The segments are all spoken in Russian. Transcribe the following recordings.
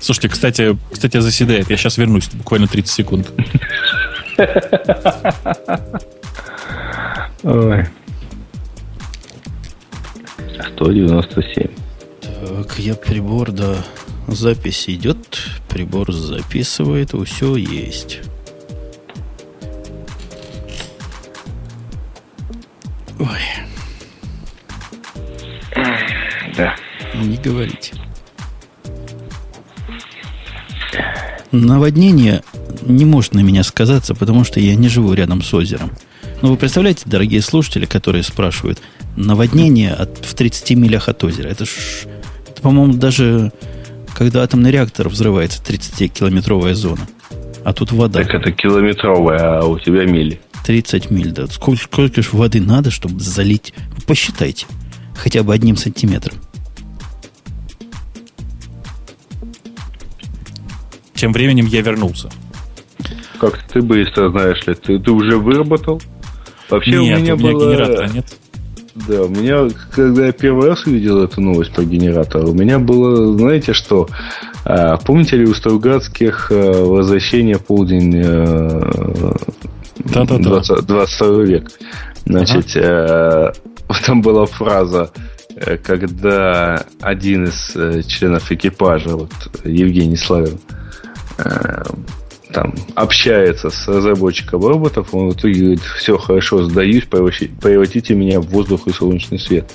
Слушайте, кстати, кстати, заседает. Я сейчас вернусь, буквально 30 секунд. Ой. 197. Так, я прибор, да. Запись идет, прибор записывает, все есть. Ой. Да. Не говорите. Наводнение не может на меня сказаться, потому что я не живу рядом с озером. Но вы представляете, дорогие слушатели, которые спрашивают, наводнение от, в 30 милях от озера, это ж, это, по-моему, даже когда атомный реактор взрывается, 30-километровая зона. А тут вода. Так это километровая, а у тебя мили. 30 миль, да. Сколько, сколько же воды надо, чтобы залить? Посчитайте. Хотя бы одним сантиметром. Тем временем я вернулся. Как ты быстро, знаешь ли, ты, ты уже выработал? Вообще нет, у меня, у меня было... генератора нет. Да, у меня, когда я первый раз увидел эту новость про генератор, у меня было, знаете что, а, помните ли у Стругацких а, возвращение полдень а, Да-да-да. 20, 22 век? Значит, а, там была фраза, э, когда один из э, членов экипажа, вот Евгений Славин, э, там общается с разработчиком роботов, он в итоге говорит, все хорошо, сдаюсь, превратите меня в воздух и солнечный свет.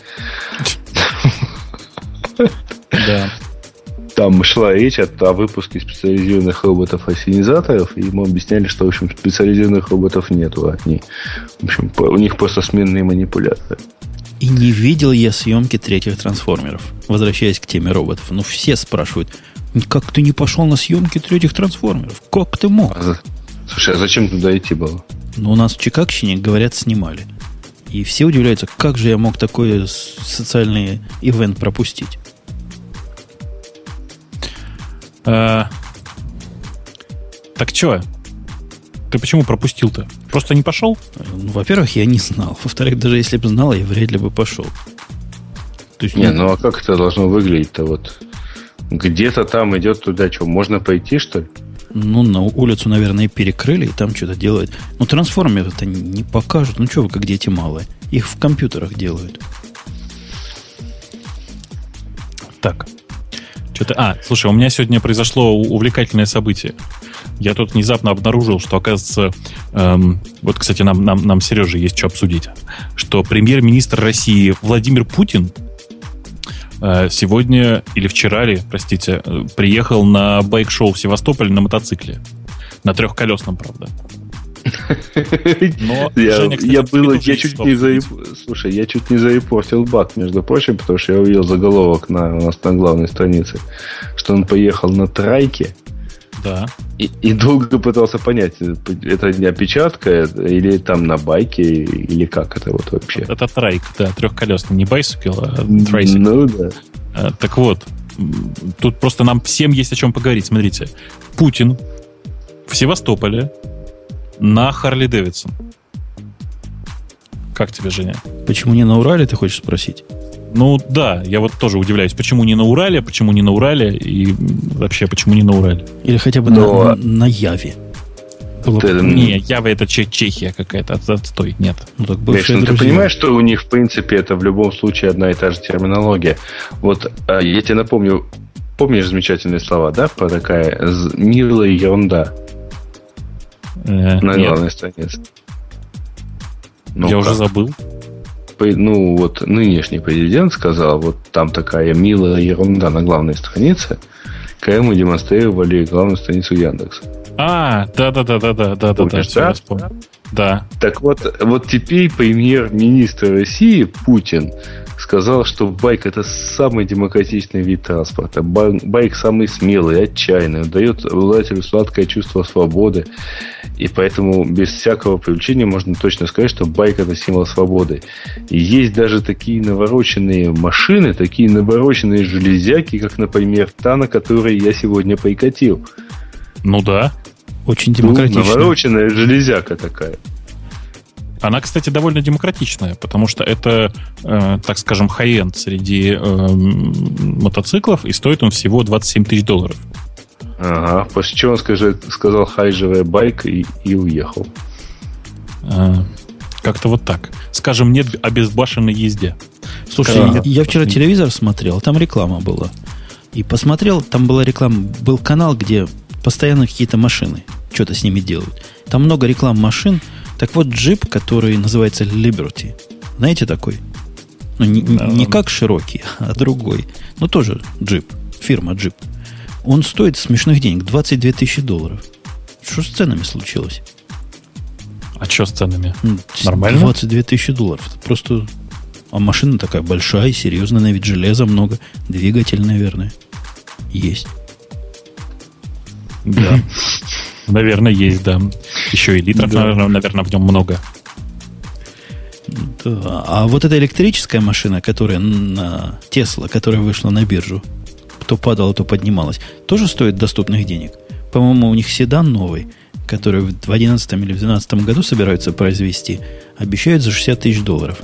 Да. Там шла речь о, о выпуске специализированных роботов-ассенизаторов, и ему объясняли, что, в общем, специализированных роботов нету. Они, в общем, у них просто сменные манипуляторы. И не видел я съемки третьих трансформеров. Возвращаясь к теме роботов. Ну, все спрашивают, как ты не пошел на съемки третьих трансформеров? Как ты мог? А Слушай, а зачем туда идти было? Ну, у нас в Чикагщине, говорят, снимали. И все удивляются, как же я мог такой социальный ивент пропустить. А, так что? Ты почему пропустил-то? Просто не пошел? Ну, во-первых, я не знал. Во-вторых, даже если бы знал, я вряд ли бы пошел. То есть, Не, ну а как это должно выглядеть-то вот? Где-то там идет туда, что, можно пойти, что ли? Ну, на улицу, наверное, перекрыли, и там что-то делают. Ну, трансформеры это не покажут. Ну, что вы, как дети малые. Их в компьютерах делают. Так. Что-то... А, слушай, у меня сегодня произошло увлекательное событие. Я тут внезапно обнаружил, что, оказывается, эм, вот, кстати, нам, нам, нам Сережа есть что обсудить, что премьер-министр России Владимир Путин сегодня, или вчера ли, простите, э, приехал на байк-шоу в Севастополь на мотоцикле. На трехколесном, правда. Но я, Женя, кстати, я было, чуть не заип... Слушай, я чуть не зарепортил бак, между прочим, потому что я увидел заголовок на, у нас на главной странице, что он поехал на трайке Да. и, и долго пытался понять, это не опечатка или там на байке, или как это вот вообще. Это трайк, да, трехколесный. Не байсикл, а трайсикл. Ну да. А, Так вот, тут просто нам всем есть о чем поговорить. Смотрите, Путин в Севастополе на Харли Дэвидсон. Как тебе, Женя? Почему не на Урале, ты хочешь спросить? Ну да, я вот тоже удивляюсь, почему не на Урале, почему не на Урале и вообще почему не на Урале. Или хотя бы Но- на, на Яве? Было бы- Ты- Не, Ява это Че- Чехия какая-то, от- отстой, нет. ну, так Миш, бывшие ну ты друзья. понимаешь, что у них, в принципе, это в любом случае одна и та же терминология. Вот а, я тебе напомню, помнишь замечательные слова, да, про такая милая ерунда Э, на нет, главной странице? Ну, я уже как? забыл. Ну, вот нынешний президент сказал, вот там такая милая ерунда на главной странице, когда мы демонстрировали главную страницу Яндекса. А, да-да-да-да-да-да-да, Помнишь, все, да? я вспомнил. Да. Так вот, вот теперь премьер-министр России Путин сказал, что байк это самый демократичный вид транспорта. Ба- Байк самый смелый, отчаянный, он дает обладателю сладкое чувство свободы. И поэтому без всякого привлечения можно точно сказать, что байк это символ свободы. И есть даже такие навороченные машины, такие навороченные железяки, как, например, та, на которой я сегодня прикатил. Ну да. Очень Ну, демократично. навороченная железяка такая. Она, кстати, довольно демократичная, потому что это, э, так скажем, high-end среди э, мотоциклов, и стоит он всего 27 тысяч долларов. Ага, после чего он скажет, сказал хайжевая байк и, и уехал. Э, как-то вот так. Скажем, нет о безбашенной езде. Слушай, я, я вчера телевизор смотрел, там реклама была. И посмотрел, там была реклама, был канал, где постоянно какие-то машины что-то с ними делают. Там много реклам машин. Так вот, джип, который называется Liberty. Знаете такой? Ну, не, Да. не как широкий, а другой. Но тоже джип. Фирма джип. Он стоит смешных денег. 22 тысячи долларов. Что с ценами случилось? А что с ценами? Ну, Нормально? 22 тысячи долларов. Это просто... А машина такая большая, серьезная, на вид железа много. Двигатель, наверное. Есть. Да. Наверное, есть, да. Еще и литров, Да. наверное, наверное, в нем много. Да. А вот эта электрическая машина, которая на Тесла, которая вышла на биржу, то падала, то поднималась, тоже стоит доступных денег. По-моему, у них седан новый, который в 2011 или в 2012 году собираются произвести, обещают за 60 тысяч долларов.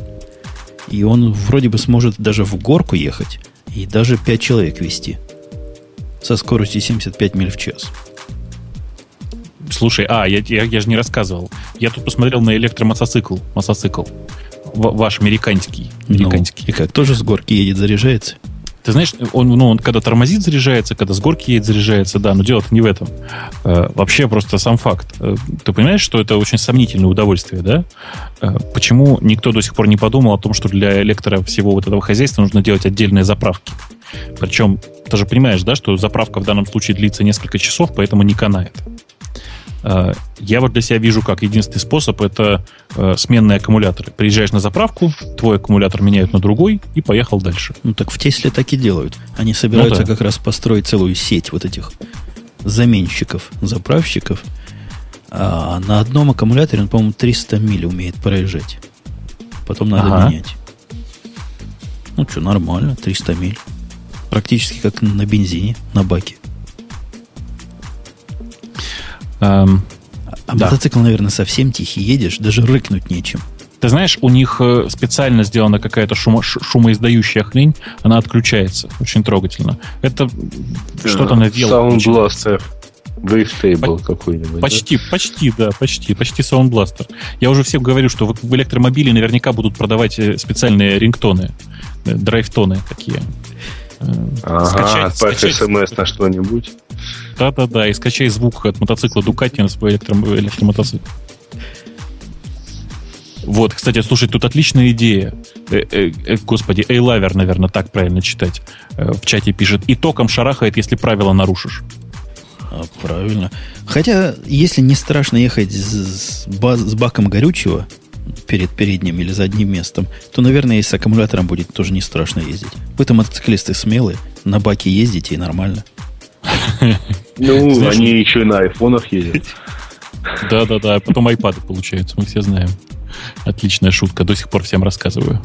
И он вроде бы сможет даже в горку ехать и даже 5 человек вести со скоростью 75 миль в час. Слушай, а, я, я, я же не рассказывал. Я тут посмотрел на электромотоцикл. Мотоцикл. В- ваш американский. Ну, американский. и как, тоже с горки едет, заряжается? Ты знаешь, он, ну, он когда тормозит, заряжается, когда с горки едет, заряжается, да, но дело-то не в этом. Э, вообще просто сам факт. Э, ты понимаешь, что это очень сомнительное удовольствие, да? Э, почему никто до сих пор не подумал о том, что для электро всего вот этого хозяйства нужно делать отдельные заправки? Причем, ты же понимаешь, да, что заправка в данном случае длится несколько часов, поэтому не канает. Э, Я вот для себя вижу, как единственный способ это э, сменные аккумуляторы. Приезжаешь на заправку, твой аккумулятор меняют на другой и поехал дальше. Ну так в Тесле так и делают. Они собираются Ну да. как раз построить целую сеть вот этих заменщиков, заправщиков. А на одном аккумуляторе он, по-моему, 300 миль умеет проезжать. Потом надо Ага. менять. Ну что, нормально, 300 миль. Практически как на бензине, на баке. Эм, А Да. мотоцикл, наверное, совсем тихий. Едешь, даже рыкнуть нечем. Ты знаешь, у них э, специально сделана какая-то шумо- шумоиздающая хрень, она отключается. Очень трогательно. Это что-то на вело. Sound какой-нибудь. да? Почти, почти, да, почти, почти Sound Blaster. Я уже всем говорю, что в в электромобиле наверняка будут продавать э, специальные рингтоны, э, драйвтоны такие. Ага, скачать- отправь скачать- смс на что-нибудь. Да-да-да, и скачай звук от мотоцикла Ducati на свой электро- электромотоцикл. Вот, кстати, слушай, тут отличная идея. Э, э, э, господи, Эйлавер, наверное, так правильно читать. Э, в чате пишет. И током шарахает, если правила нарушишь. А, правильно. Хотя, если не страшно ехать с, с ба- с баком горючего перед передним или задним местом, то, наверное, и с аккумулятором будет тоже не страшно ездить. Вы-то мотоциклисты смелые, на баке ездите и нормально. Ну, Знаешь, они еще и на айфонах ездят. Да-да-да, потом айпады получаются, мы все знаем. Отличная шутка, до сих пор всем рассказываю.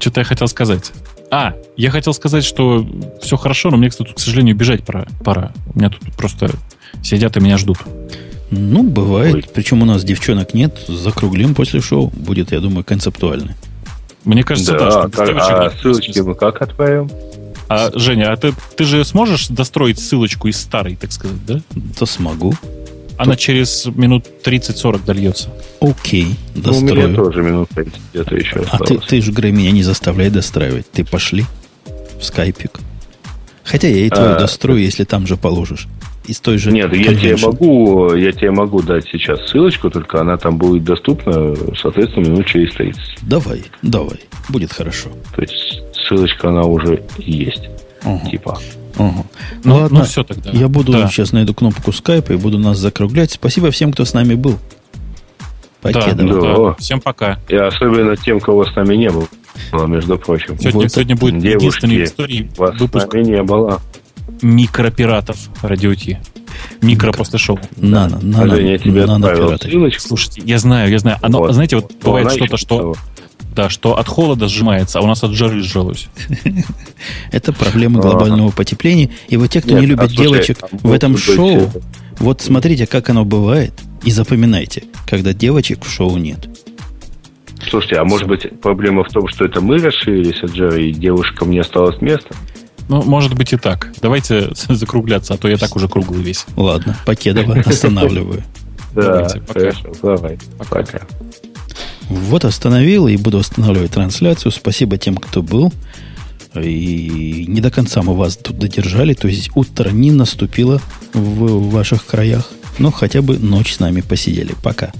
Что-то я хотел сказать. А, я хотел сказать, что все хорошо, но мне, кстати, тут, к сожалению, бежать пора. пора. У меня тут просто сидят и меня ждут. Ну, бывает. Ой. Причем у нас девчонок нет. Закруглим после шоу. Будет, я думаю, концептуально. Мне кажется, да, что Да, без как- а нет ссылочки мы как отправим? А, Женя, а ты, ты же сможешь достроить ссылочку из старой, так сказать, да? То смогу. Она через минут 30-40 дольется. Окей, Ну, у меня дострою. тоже минут 30 где-то еще а ты, осталось. ты же, Грей, меня не заставляй достраивать. Ты пошли в скайпик. Хотя я и твою А, дострою, если там же положишь. Из той же Нет, я тебе могу, я тебе могу дать сейчас ссылочку, только она там будет доступна, соответственно, минут через 30. Давай, давай. Будет хорошо. То есть ссылочка она уже есть. Ага, Типа. ага. Ну, ладно, ну все тогда. Я буду Да. сейчас найду кнопку скайпа и буду нас закруглять. Спасибо всем, кто с нами был. Покедова. да, Да. Всем пока. И особенно тем, кого с нами не было, между прочим. Сегодня, Вот сегодня будет девушки, единственный в истории Вас с выпуск нами не было. Микропиратов радио Ти. Микро после шоу. Нано, А нано, я тебе нано пираты. ссылочку. Слушайте, я знаю, я знаю. Оно, Вот. знаете, вот Ну, бывает что-то, что, того. да, что от холода сжимается, а у нас от жары сжалось. Это проблема Ага. глобального потепления. И вот те, кто не любит а девочек в этом шоу, вот смотрите, как оно бывает, и запоминайте, когда девочек в шоу нет. Слушайте, а может быть проблема в том, что это мы расширились от Джерри, и девушкам не осталось места? Ну, может быть и так. Давайте закругляться, а то я так уже круглый весь. Ладно, Покедова останавливаю. Да, хорошо, давай. Пока. Вот остановил и буду останавливать трансляцию. Спасибо тем, кто был. И не до конца мы вас тут додержали. То есть утро не наступило в ваших краях. Но хотя бы ночь с нами посидели. Пока.